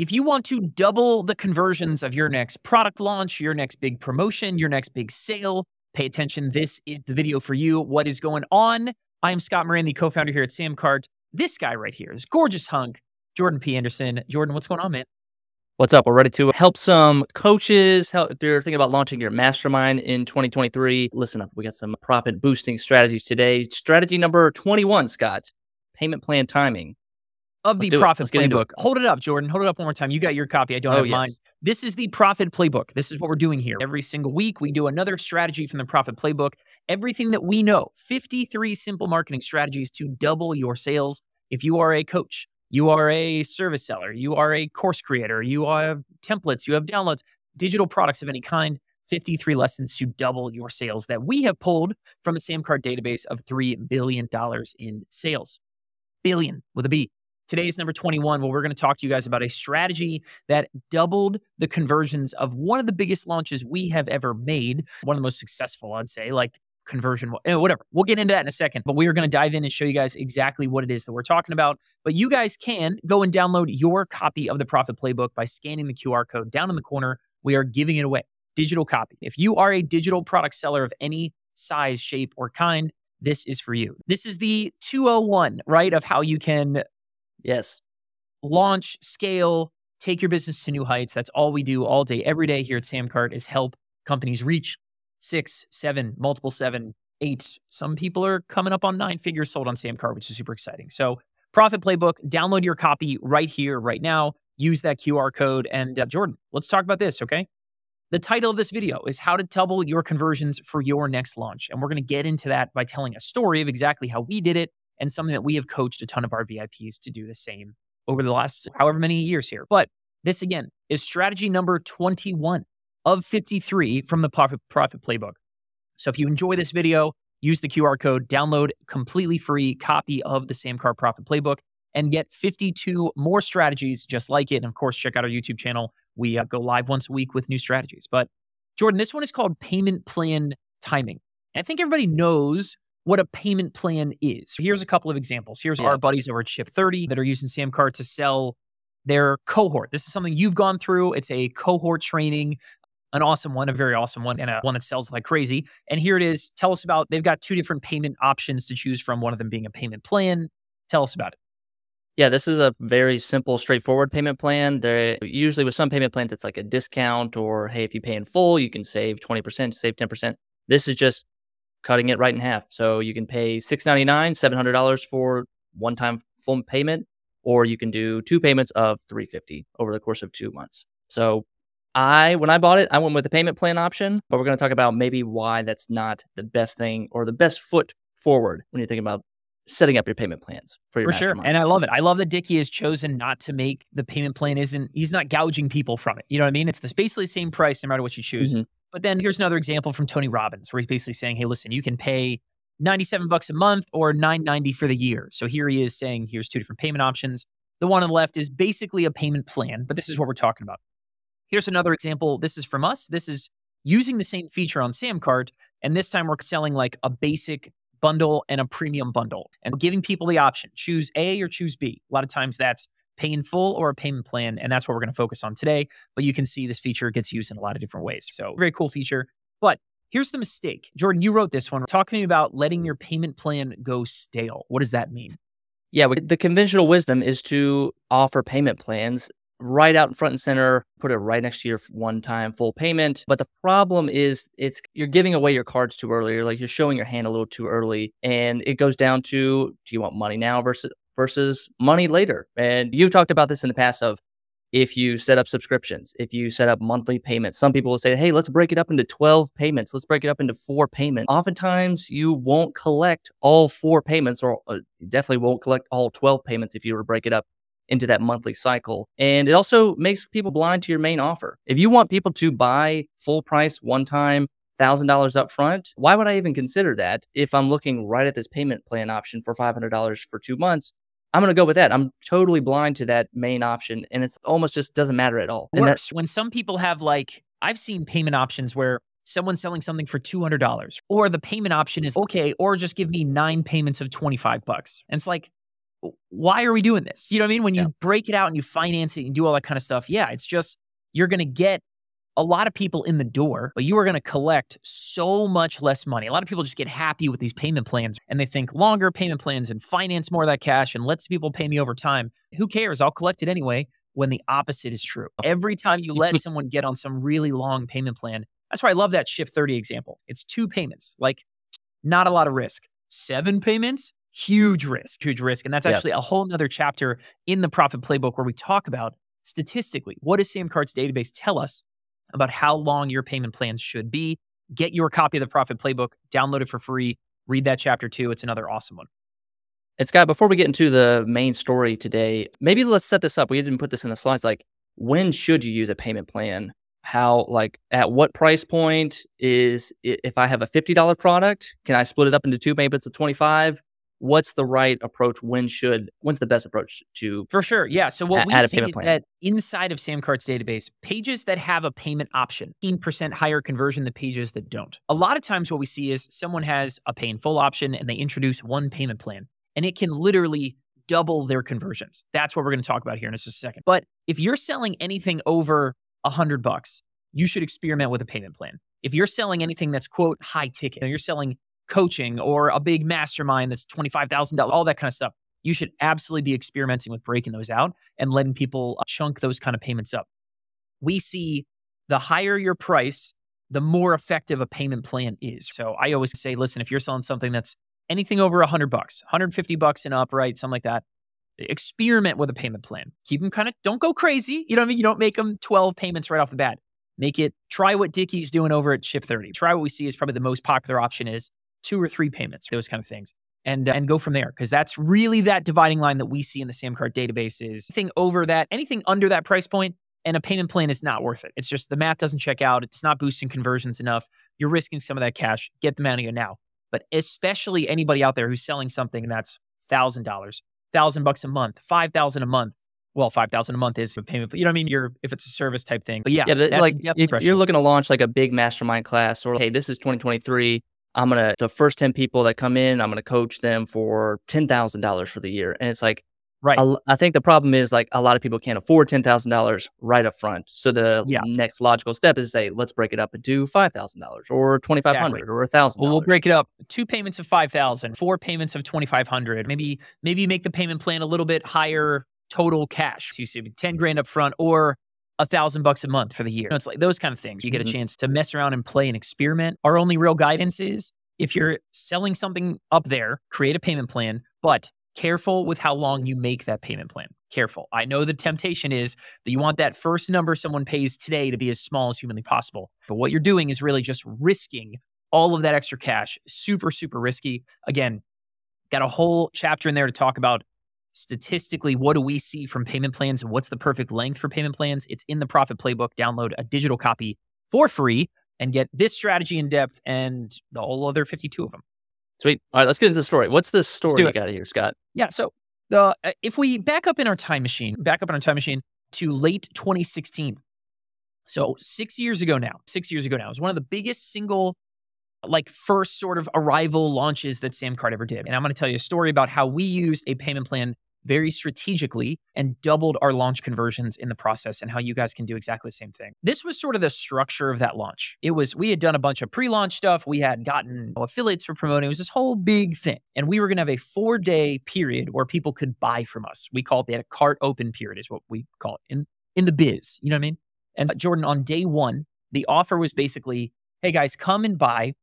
If you want to double the conversions of your next product launch, your next big promotion, your next big sale, pay attention. This is the video for you. What is going on? I am Scott Moran, the co founder here at Samcart. This guy right here, this gorgeous hunk, Jordan P. Anderson. Jordan, what's going on, man? What's up? We're ready to help some coaches. Help, they're thinking about launching your mastermind in 2023, listen up. We got some profit boosting strategies today. Strategy number 21, Scott, payment plan timing of the profit playbook. Hold it up, Jordan. Hold it up one more time. You got your copy. I don't oh, have yes. mine. This is the profit playbook. This is what we're doing here. Every single week, we do another strategy from the profit playbook. Everything that we know 53 simple marketing strategies to double your sales. If you are a coach, you are a service seller, you are a course creator, you have templates, you have downloads, digital products of any kind. 53 lessons to double your sales that we have pulled from the Samcart database of $3 billion in sales. Billion with a B. Today is number 21, where we're going to talk to you guys about a strategy that doubled the conversions of one of the biggest launches we have ever made, one of the most successful, I'd say, like conversion, eh, whatever. We'll get into that in a second, but we are going to dive in and show you guys exactly what it is that we're talking about. But you guys can go and download your copy of the Profit Playbook by scanning the QR code down in the corner. We are giving it away, digital copy. If you are a digital product seller of any size, shape, or kind, this is for you. This is the 201, right, of how you can Yes. Launch, scale, take your business to new heights. That's all we do all day, every day here at Samcart is help companies reach six, seven, multiple seven, eight. Some people are coming up on nine figures sold on Samcart, which is super exciting. So, Profit Playbook, download your copy right here, right now. Use that QR code. And uh, Jordan, let's talk about this, okay? The title of this video is How to Double Your Conversions for Your Next Launch. And we're going to get into that by telling a story of exactly how we did it and something that we have coached a ton of our VIPs to do the same over the last however many years here. But this again is strategy number 21 of 53 from the Profit, Profit Playbook. So if you enjoy this video, use the QR code, download completely free copy of the Samcart Profit Playbook, and get 52 more strategies just like it. And of course, check out our YouTube channel. We uh, go live once a week with new strategies. But Jordan, this one is called payment plan timing. And I think everybody knows what a payment plan is. Here's a couple of examples. Here's yeah. our buddies over at Ship30 that are using Samcart to sell their cohort. This is something you've gone through. It's a cohort training, an awesome one, a very awesome one, and a one that sells like crazy. And here it is. Tell us about they've got two different payment options to choose from, one of them being a payment plan. Tell us about it. Yeah, this is a very simple, straightforward payment plan. There usually with some payment plans, it's like a discount, or hey, if you pay in full, you can save 20%, save 10%. This is just cutting it right in half. So you can pay 699, $700 for one time full payment, or you can do two payments of three fifty over the course of two months. So I when I bought it, I went with the payment plan option, but we're going to talk about maybe why that's not the best thing or the best foot forward when you're thinking about setting up your payment plans for your for sure. And I love it. I love that Dickie has chosen not to make the payment plan isn't he's not gouging people from it. You know what I mean? It's the basically the same price no matter what you choose. Mm-hmm. But then here's another example from Tony Robbins, where he's basically saying, "Hey, listen, you can pay 97 bucks a month or 990 for the year." So here he is saying, "Here's two different payment options." The one on the left is basically a payment plan, but this is what we're talking about. Here's another example. This is from us. This is using the same feature on Samcart, and this time we're selling like a basic bundle and a premium bundle and giving people the option choose A or choose B. A lot of times that's pay in full or a payment plan. And that's what we're going to focus on today. But you can see this feature gets used in a lot of different ways. So, very cool feature. But here's the mistake. Jordan, you wrote this one. Talk to me about letting your payment plan go stale. What does that mean? Yeah, the conventional wisdom is to offer payment plans right out in front and center, put it right next to your one-time full payment. But the problem is it's you're giving away your cards too early. You're like you're showing your hand a little too early. And it goes down to do you want money now versus versus money later. And you've talked about this in the past of if you set up subscriptions, if you set up monthly payments, some people will say, hey, let's break it up into 12 payments. Let's break it up into four payments. Oftentimes, you won't collect all four payments, or uh, definitely won't collect all 12 payments if you were to break it up into that monthly cycle. And it also makes people blind to your main offer. If you want people to buy full price one time, $1,000 up front, why would I even consider that if I'm looking right at this payment plan option for $500 for two months? I'm going to go with that. I'm totally blind to that main option and it's almost just doesn't matter at all. Works. when some people have like, I've seen payment options where someone's selling something for $200 or the payment option is okay, or just give me nine payments of 25 bucks. And it's like, why are we doing this? You know what I mean? When you Yeah. break it out and you finance it and do all that kind of stuff, yeah, it's just you're going to get a lot of people in the door, but you are going to collect so much less money. A lot of people just get happy with these payment plans and they think longer payment plans and finance more of that cash and lets people pay me over time. Who cares? I'll collect it anyway when the opposite is true. Every time you let someone get on some really long payment plan, that's why I love that Ship 30 example. It's two payments, like not a lot of risk. Seven payments, huge risk, huge risk. And that's actually a whole nother chapter in the profit playbook where we talk about statistically what does Sam Cart's database tell us about how long your payment plans should be. Get your copy of the profit playbook, download it for free, read that chapter too. It's another awesome one. And Scott, before we get into the main story today, maybe let's set this up. We didn't put this in the slides. Like, when should you use a payment plan? How, like, at what price point is if I have a fifty dollar product, can I split it up into two payments of twenty five? What's the right approach? When should? When's the best approach to? For sure. Yeah. So what we add a see is plan. that inside of Samcart's database, pages that have a payment option, 15% higher conversion than pages that don't. A lot of times what we see is someone has a pay in full option and they introduce one payment plan and it can literally double their conversions. That's what we're going to talk about here in just a second. But if you're selling anything over a hundred bucks, you should experiment with a payment plan. If you're selling anything that's quote high ticket, you're selling coaching or a big mastermind that's $25,000, all that kind of stuff, you should absolutely be experimenting with breaking those out and letting people uh, chunk those kind of payments up. We see the higher your price, the more effective a payment plan is. So I always say, listen, if you're selling something that's anything over 100 bucks, 150 bucks and up, right, something like that, experiment with a payment plan. Keep them kind of don't go crazy. You know what I mean? You don't make them 12 payments right off the bat. Make it try what Dickie's doing over at Ship 30. Try what we see is probably the most popular option is two or three payments, those kind of things. And, uh, and go from there because that's really that dividing line that we see in the Samcart database is anything over that, anything under that price point, and a payment plan is not worth it. It's just the math doesn't check out. It's not boosting conversions enough. You're risking some of that cash. Get them out of you now. But especially anybody out there who's selling something that's thousand dollars, thousand bucks a month, five thousand a month. Well, five thousand a month is a payment. You know what I mean? You're if it's a service type thing. But yeah, Yeah, the- that's like you're looking to launch like a big mastermind class, or hey, this is 2023. I'm gonna the first 10 people that come in, I'm gonna coach them for ten thousand dollars for the year, and it's like right. I think the problem is like a lot of people can't afford ten thousand dollars right up front. So the Yeah. next logical step is to say, let's break it up into five thousand dollars or twenty five hundred or a thousand. Well, we'll break it up. Two payments of five thousand, four payments of twenty five hundred. Maybe maybe make the payment plan a little bit higher total cash. So you see ten grand up front or a thousand bucks a month for the year. You know, it's like those kind of things. You get a mm-hmm. chance to mess around and play and experiment. Our only real guidance is if you're selling something up there, create a payment plan, but careful with how long you make that payment plan. Careful. I know the temptation is that you want that first number someone pays today to be as small as humanly possible. But what you're doing is really just risking all of that extra cash. Super, super risky. Again, got a whole chapter in there to talk about statistically what do we see from payment plans and what's the perfect length for payment plans. It's in the profit playbook. Download a digital copy for free and get this strategy in depth and the whole other 52 of them. Sweet. All right, let's get into the story. What's the story you got here, Scott? Yeah. So the uh, if we back up in our time machine, back up in our time machine to late 2016. So six years ago now, six years ago now, it was one of the biggest single, like first sort of arrival launches that Samcart ever did. And I'm going to tell you a story about how we used a payment plan very strategically and doubled our launch conversions in the process and how you guys can do exactly the same thing. This was sort of the structure of that launch. It was, we had done a bunch of pre launch stuff. We had gotten affiliates for promoting. It was this whole big thing. And we were going to have a four day period where people could buy from us. We called it the cart open period, is what we call it in, in the biz. You know what I mean? And Jordan, on day one, the offer was basically, hey guys, come and buy.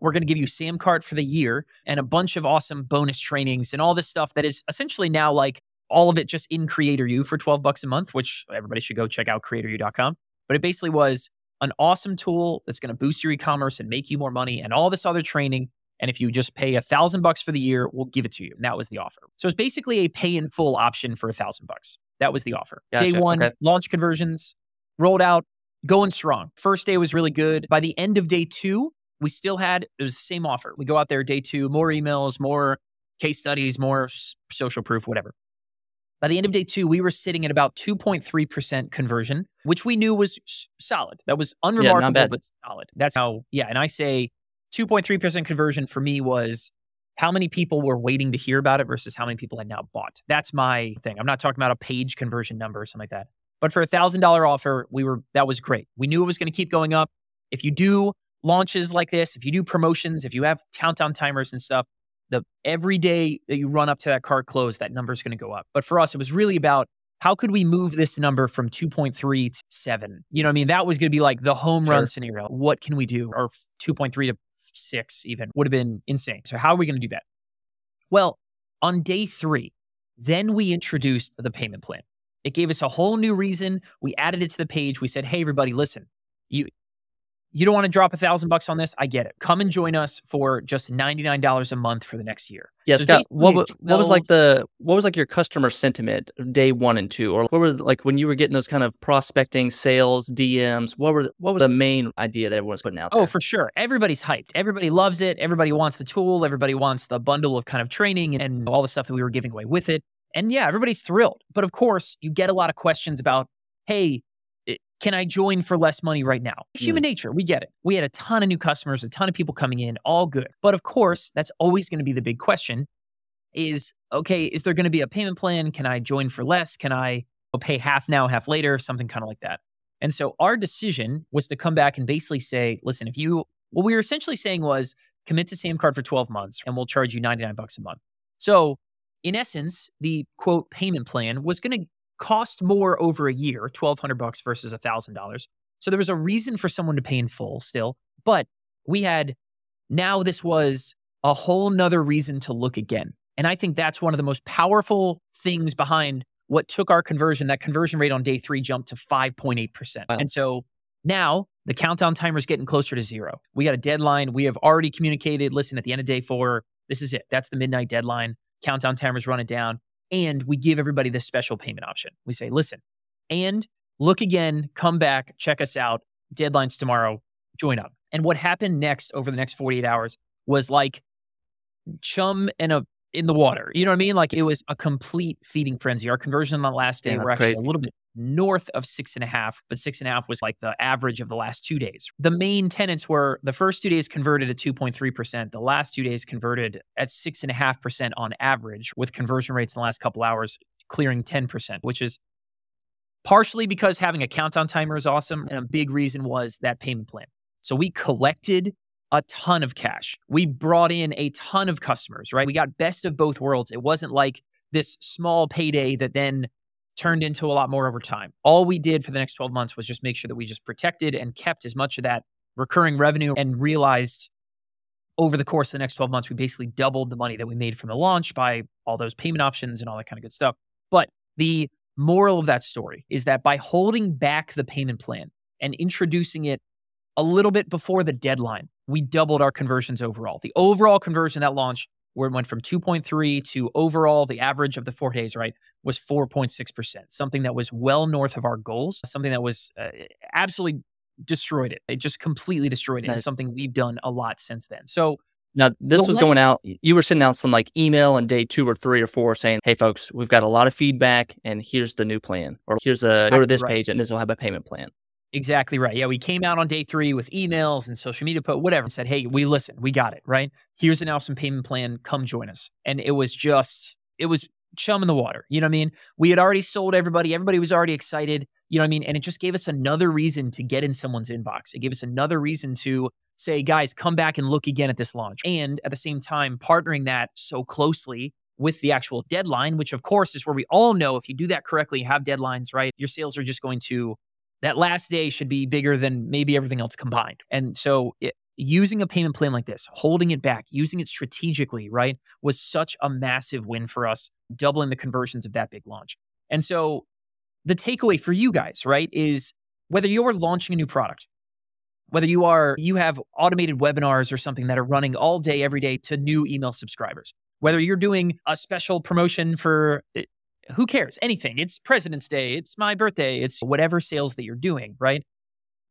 We're going to give you Sam Cart for the year and a bunch of awesome bonus trainings and all this stuff that is essentially now like all of it just in Creator U for 12 bucks a month, which everybody should go check out creatoru.com. But it basically was an awesome tool that's going to boost your e-commerce and make you more money and all this other training. And if you just pay a thousand bucks for the year, we'll give it to you. And that was the offer. So it's basically a pay in full option for a thousand bucks. That was the offer. Day one, Okay. launch conversions rolled out, going strong. First day was really good. By the end of day two, we still had it was the same offer. We go out there day two, more emails, more case studies, more s- social proof, whatever. By the end of day two, we were sitting at about 2.3% conversion, which we knew was solid. That was unremarkable, bad. but solid. That's how, yeah. And I say 2.3% conversion for me was, how many people were waiting to hear about it versus how many people had now bought. That's my thing. I'm not talking about a page conversion number or something like that. But for a thousand dollar offer, we were that was great. We knew it was going to keep going up. If you do launches like this, if you do promotions, if you have countdown timers and stuff, the every day that you run up to that cart close, that number is going to go up. But for us, it was really about how could we move this number from 2.3 to 7? You know what I mean? That was going to be like the home Sure. run scenario. What can we do? Or 2.3 to 6 even would have been insane. So how are we going to do that? Well, on day 3, then we introduced the payment plan. It gave us a whole new reason. We added it to the page. We said, "Hey everybody, listen. You you don't want to drop a thousand bucks on this? I get it. Come and join us for just ninety nine dollars a month for the next year. Yeah, So Scott. What, basically wa- what was like the what was like your customer sentiment day one and two, or what were like when you were getting those kind of prospecting, sales, DMs? What were what was the main idea that everyone's putting out oh, there? Oh, for sure. Everybody's hyped. Everybody loves it. Everybody wants the tool. Everybody wants the bundle of kind of training and, all the stuff that we were giving away with it. And yeah, everybody's thrilled. But of course, you get a lot of questions about, hey, can I join for less money right now? Human mm. nature, we get it. We had a ton of new customers, a ton of people coming in, all good. But of course, that's always going to be the big question is okay, is there going to be a payment plan? Can I join for less? Can I pay half now, half later? Something kind of like that. And so our decision was to come back and basically say, listen, if you, what we were essentially saying was commit to Samcart for 12 months and we'll charge you 99 bucks a month. So in essence, the quote payment plan was going to cost more over a year, 1200 bucks versus $1,000. So there was a reason for someone to pay in full still, but we had now this was a whole nother reason to look again. And I think that's one of the most powerful things behind what took our conversion. That conversion rate on day three jumped to 5.8%. Wow. And so now the countdown timer is getting closer to zero. We got a deadline. We have already communicated listen, at the end of day four, this is it. That's the midnight deadline. Countdown timer's running down. And we give everybody this special payment option. We say, listen, and look again, come back, check us out. Deadline's tomorrow. Join up. And what happened next over the next 48 hours was like chum and a in the water. You know what I mean? Like it was a complete feeding frenzy. Our conversion on the last day Yeah, were actually crazy. a little bit north of six and a half, but six and a half was like the average of the last two days. The main tenants were the first two days converted at 2.3%. The last two days converted at six and a half percent on average, with conversion rates in the last couple hours clearing 10%, which is partially because having a countdown timer is awesome. And a big reason was that payment plan. So we collected a ton of cash. We brought in a ton of customers, right? We got best of both worlds. It wasn't like this small payday that then turned into a lot more over time. All we did for the next 12 months was just make sure that we just protected and kept as much of that recurring revenue and realized over the course of the next 12 months, we basically doubled the money that we made from the launch by all those payment options and all that kind of good stuff. But the moral of that story is that by holding back the payment plan and introducing it a little bit before the deadline, we doubled our conversions overall. The overall conversion that launch, where it went from 2.3 to overall, the average of the four days, right, was 4.6%, something that was well north of our goals, something that was uh, absolutely destroyed it. It just completely destroyed it. And Nice. something we've done a lot since then. So Now this was going out. You were sending out some like email on day two or three or four saying, "Hey folks, we've got a lot of feedback, and here's the new plan, or here's a go to this Right. page and this will have a payment plan." Exactly right. Yeah, we came out on day three with emails and social media post, whatever, and said, "Hey, we listen, we got it, right? Here's an awesome payment plan. Come join us." And it was just, it was chum in the water. You know what I mean? We had already sold everybody. Everybody was already excited. You know what I mean? And it just gave us another reason to get in someone's inbox. It gave us another reason to say, "Guys, come back and look again at this launch." And at the same time, partnering that so closely with the actual deadline, which of course is where we all know if you do that correctly, have deadlines, right? Your sales are just going to that last day should be bigger than maybe everything else combined. And so it, using a payment plan like this, holding it back, using it strategically, right, was such a massive win for us, doubling the conversions of that big launch. And so the takeaway for you guys, right, is whether you're launching a new product, whether you are you have automated webinars or something that are running all day every day to new email subscribers, whether you're doing a special promotion for eh, who cares? Anything. It's President's Day. It's my birthday. It's whatever sales that you're doing, right?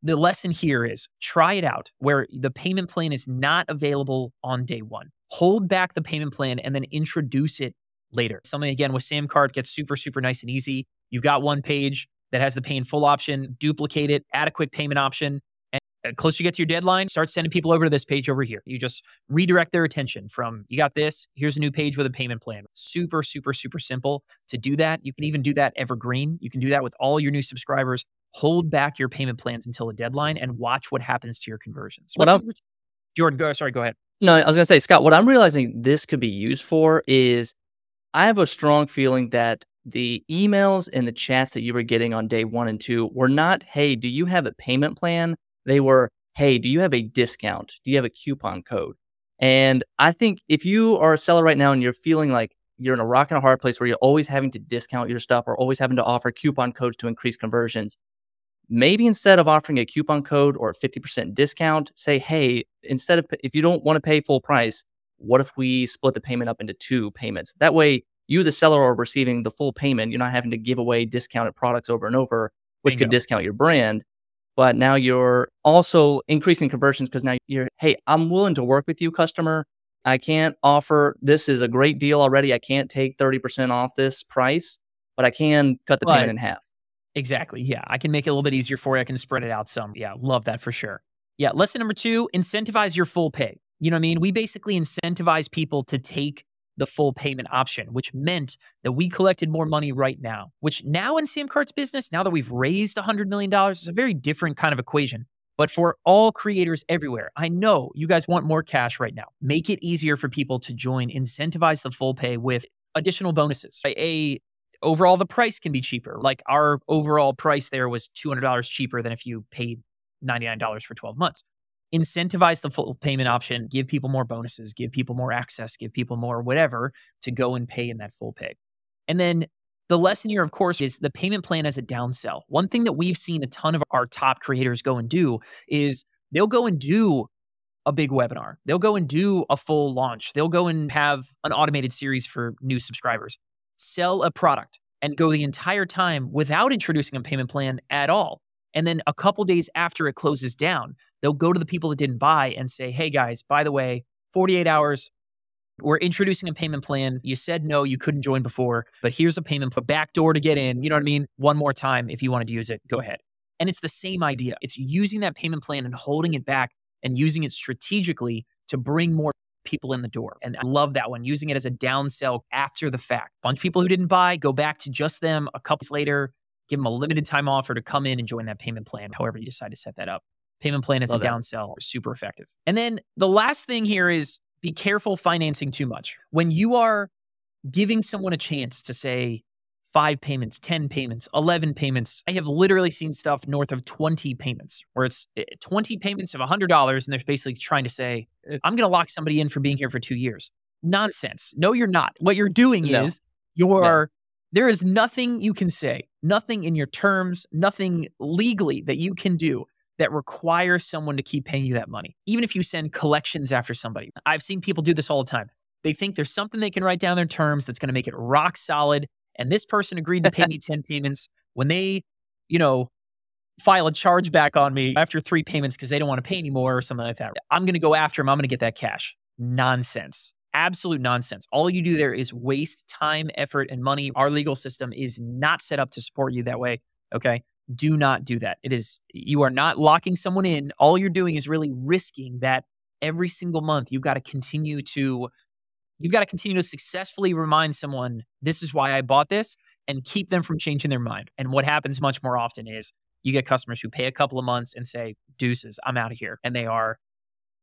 The lesson here is try it out where the payment plan is not available on day one. Hold back the payment plan and then introduce it later. Something again with Samcart gets super, super nice and easy. You've got one page that has the pay in full option, duplicate it, add a quick payment option. Uh, closer you get to your deadline, start sending people over to this page over here. You just redirect their attention from you got this, here's a new page with a payment plan. Super, super, super simple to do that. You can even do that evergreen. You can do that with all your new subscribers. Hold back your payment plans until the deadline and watch what happens to your conversions. What I'm- Jordan, go sorry, go ahead. No, I was gonna say, Scott, what I'm realizing this could be used for is I have a strong feeling that the emails and the chats that you were getting on day one and two were not, hey, do you have a payment plan? They were, hey, do you have a discount? Do you have a coupon code? And I think if you are a seller right now and you're feeling like you're in a rock and a hard place where you're always having to discount your stuff or always having to offer coupon codes to increase conversions, maybe instead of offering a coupon code or a 50% discount, say, hey, instead of if you don't want to pay full price, what if we split the payment up into two payments? That way, you, the seller, are receiving the full payment. You're not having to give away discounted products over and over, which Bingo. could discount your brand. But now you're also increasing conversions because now you're, hey, I'm willing to work with you, customer. I can't offer this is a great deal already. I can't take 30% off this price, but I can cut the But- payment in half. Exactly. Yeah. I can make it a little bit easier for you. I can spread it out some. Yeah. Love that for sure. Yeah. Lesson number two incentivize your full pay. You know what I mean? We basically incentivize people to take the full payment option, which meant that we collected more money right now, which now in Sam Cart's business, now that we've raised $100 million, is a very different kind of equation. But for all creators everywhere, I know you guys want more cash right now. Make it easier for people to join, incentivize the full pay with additional bonuses. A overall the price can be cheaper. Like our overall price there was $200 cheaper than if you paid $99 for 12 months. Incentivize the full payment option, give people more bonuses, give people more access, give people more whatever to go and pay in that full pay. And then the lesson here, of course, is the payment plan as a downsell. One thing that we've seen a ton of our top creators go and do is they'll go and do a big webinar. They'll go and do a full launch. They'll go and have an automated series for new subscribers. Sell a product and go the entire time without introducing a payment plan at all. And then a couple days after it closes down, they'll go to the people that didn't buy and say, "Hey guys, by the way, 48 hours we're introducing a payment plan. You said no, you couldn't join before, but here's a payment plan, back door to get in. You know what I mean? One more time. If you wanted to use it, go ahead. And it's the same idea. It's using that payment plan and holding it back and using it strategically to bring more people in the door. And I love that one, using it as a downsell after the fact. Bunch of people who didn't buy, go back to just them a couple later, give them a limited time offer to come in and join that payment plan, however you decide to set that up. Payment plan as Love a that. downsell, super effective. And then the last thing here is be careful financing too much. When you are giving someone a chance to say five payments, 10 payments, 11 payments, I have literally seen stuff north of 20 payments where it's eh, 20 payments of $100 and they're basically trying to say, I'm going to lock somebody in for being here for two years. Nonsense. No, you're not. What you're doing No. is you're, there is nothing you can say, nothing in your terms, nothing legally that you can do that requires someone to keep paying you that money. Even if you send collections after somebody. I've seen people do this all the time. They think there's something they can write down in their terms that's going to make it rock solid. And this person agreed to pay me 10 payments when they, you know, file a charge back on me after three payments because they don't want to pay anymore or something like that. I'm going to go after them. I'm going to get that cash. Nonsense. Absolute nonsense. All you do there is waste time, effort, and money. Our legal system is not set up to support you that way. Okay. Do not do that. It is, you are not locking someone in. All you're doing is really risking that every single month you've got to continue to, you've got to continue to successfully remind someone, this is why I bought this and keep them from changing their mind. And what happens much more often is you get customers who pay a couple of months and say, deuces, I'm out of here. And they are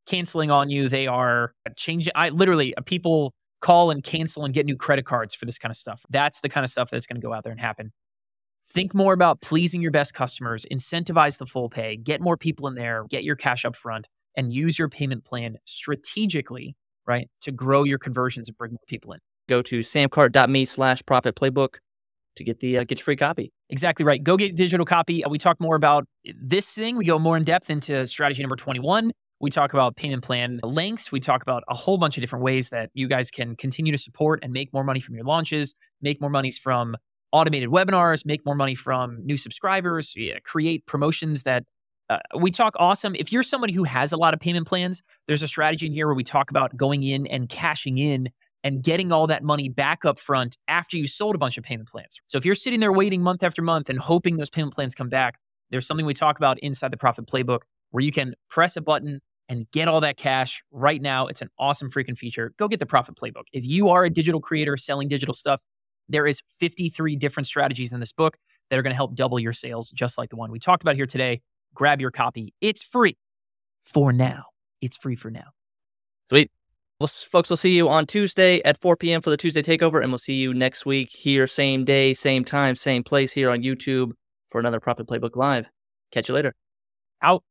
canceling on you. They are changing. I literally, uh, people call and cancel and get new credit cards for this kind of stuff. That's the kind of stuff that's going to go out there and happen. Think more about pleasing your best customers, incentivize the full pay, get more people in there, get your cash up front, and use your payment plan strategically, right, to grow your conversions and bring more people in. Go to samcart.me slash profit playbook to get the uh, get your free copy. Exactly right. Go get digital copy. Uh, We talk more about this thing. We go more in depth into strategy number 21. We talk about payment plan lengths. We talk about a whole bunch of different ways that you guys can continue to support and make more money from your launches, make more monies from automated webinars, make more money from new subscribers, yeah, create promotions that uh, we talk awesome. If you're somebody who has a lot of payment plans, there's a strategy in here where we talk about going in and cashing in and getting all that money back up front after you sold a bunch of payment plans. So if you're sitting there waiting month after month and hoping those payment plans come back, there's something we talk about inside the profit playbook where you can press a button and get all that cash right now. It's an awesome freaking feature. Go get the Profit Playbook. If you are a digital creator selling digital stuff, there is 53 different strategies in this book that are going to help double your sales, just like the one we talked about here today. Grab your copy. It's free for now. It's free for now. Sweet. Well, folks, we'll see you on Tuesday at 4 p.m. for the Tuesday Takeover, and we'll see you next week here, same day, same time, same place here on YouTube for another Profit Playbook Live. Catch you later. Out.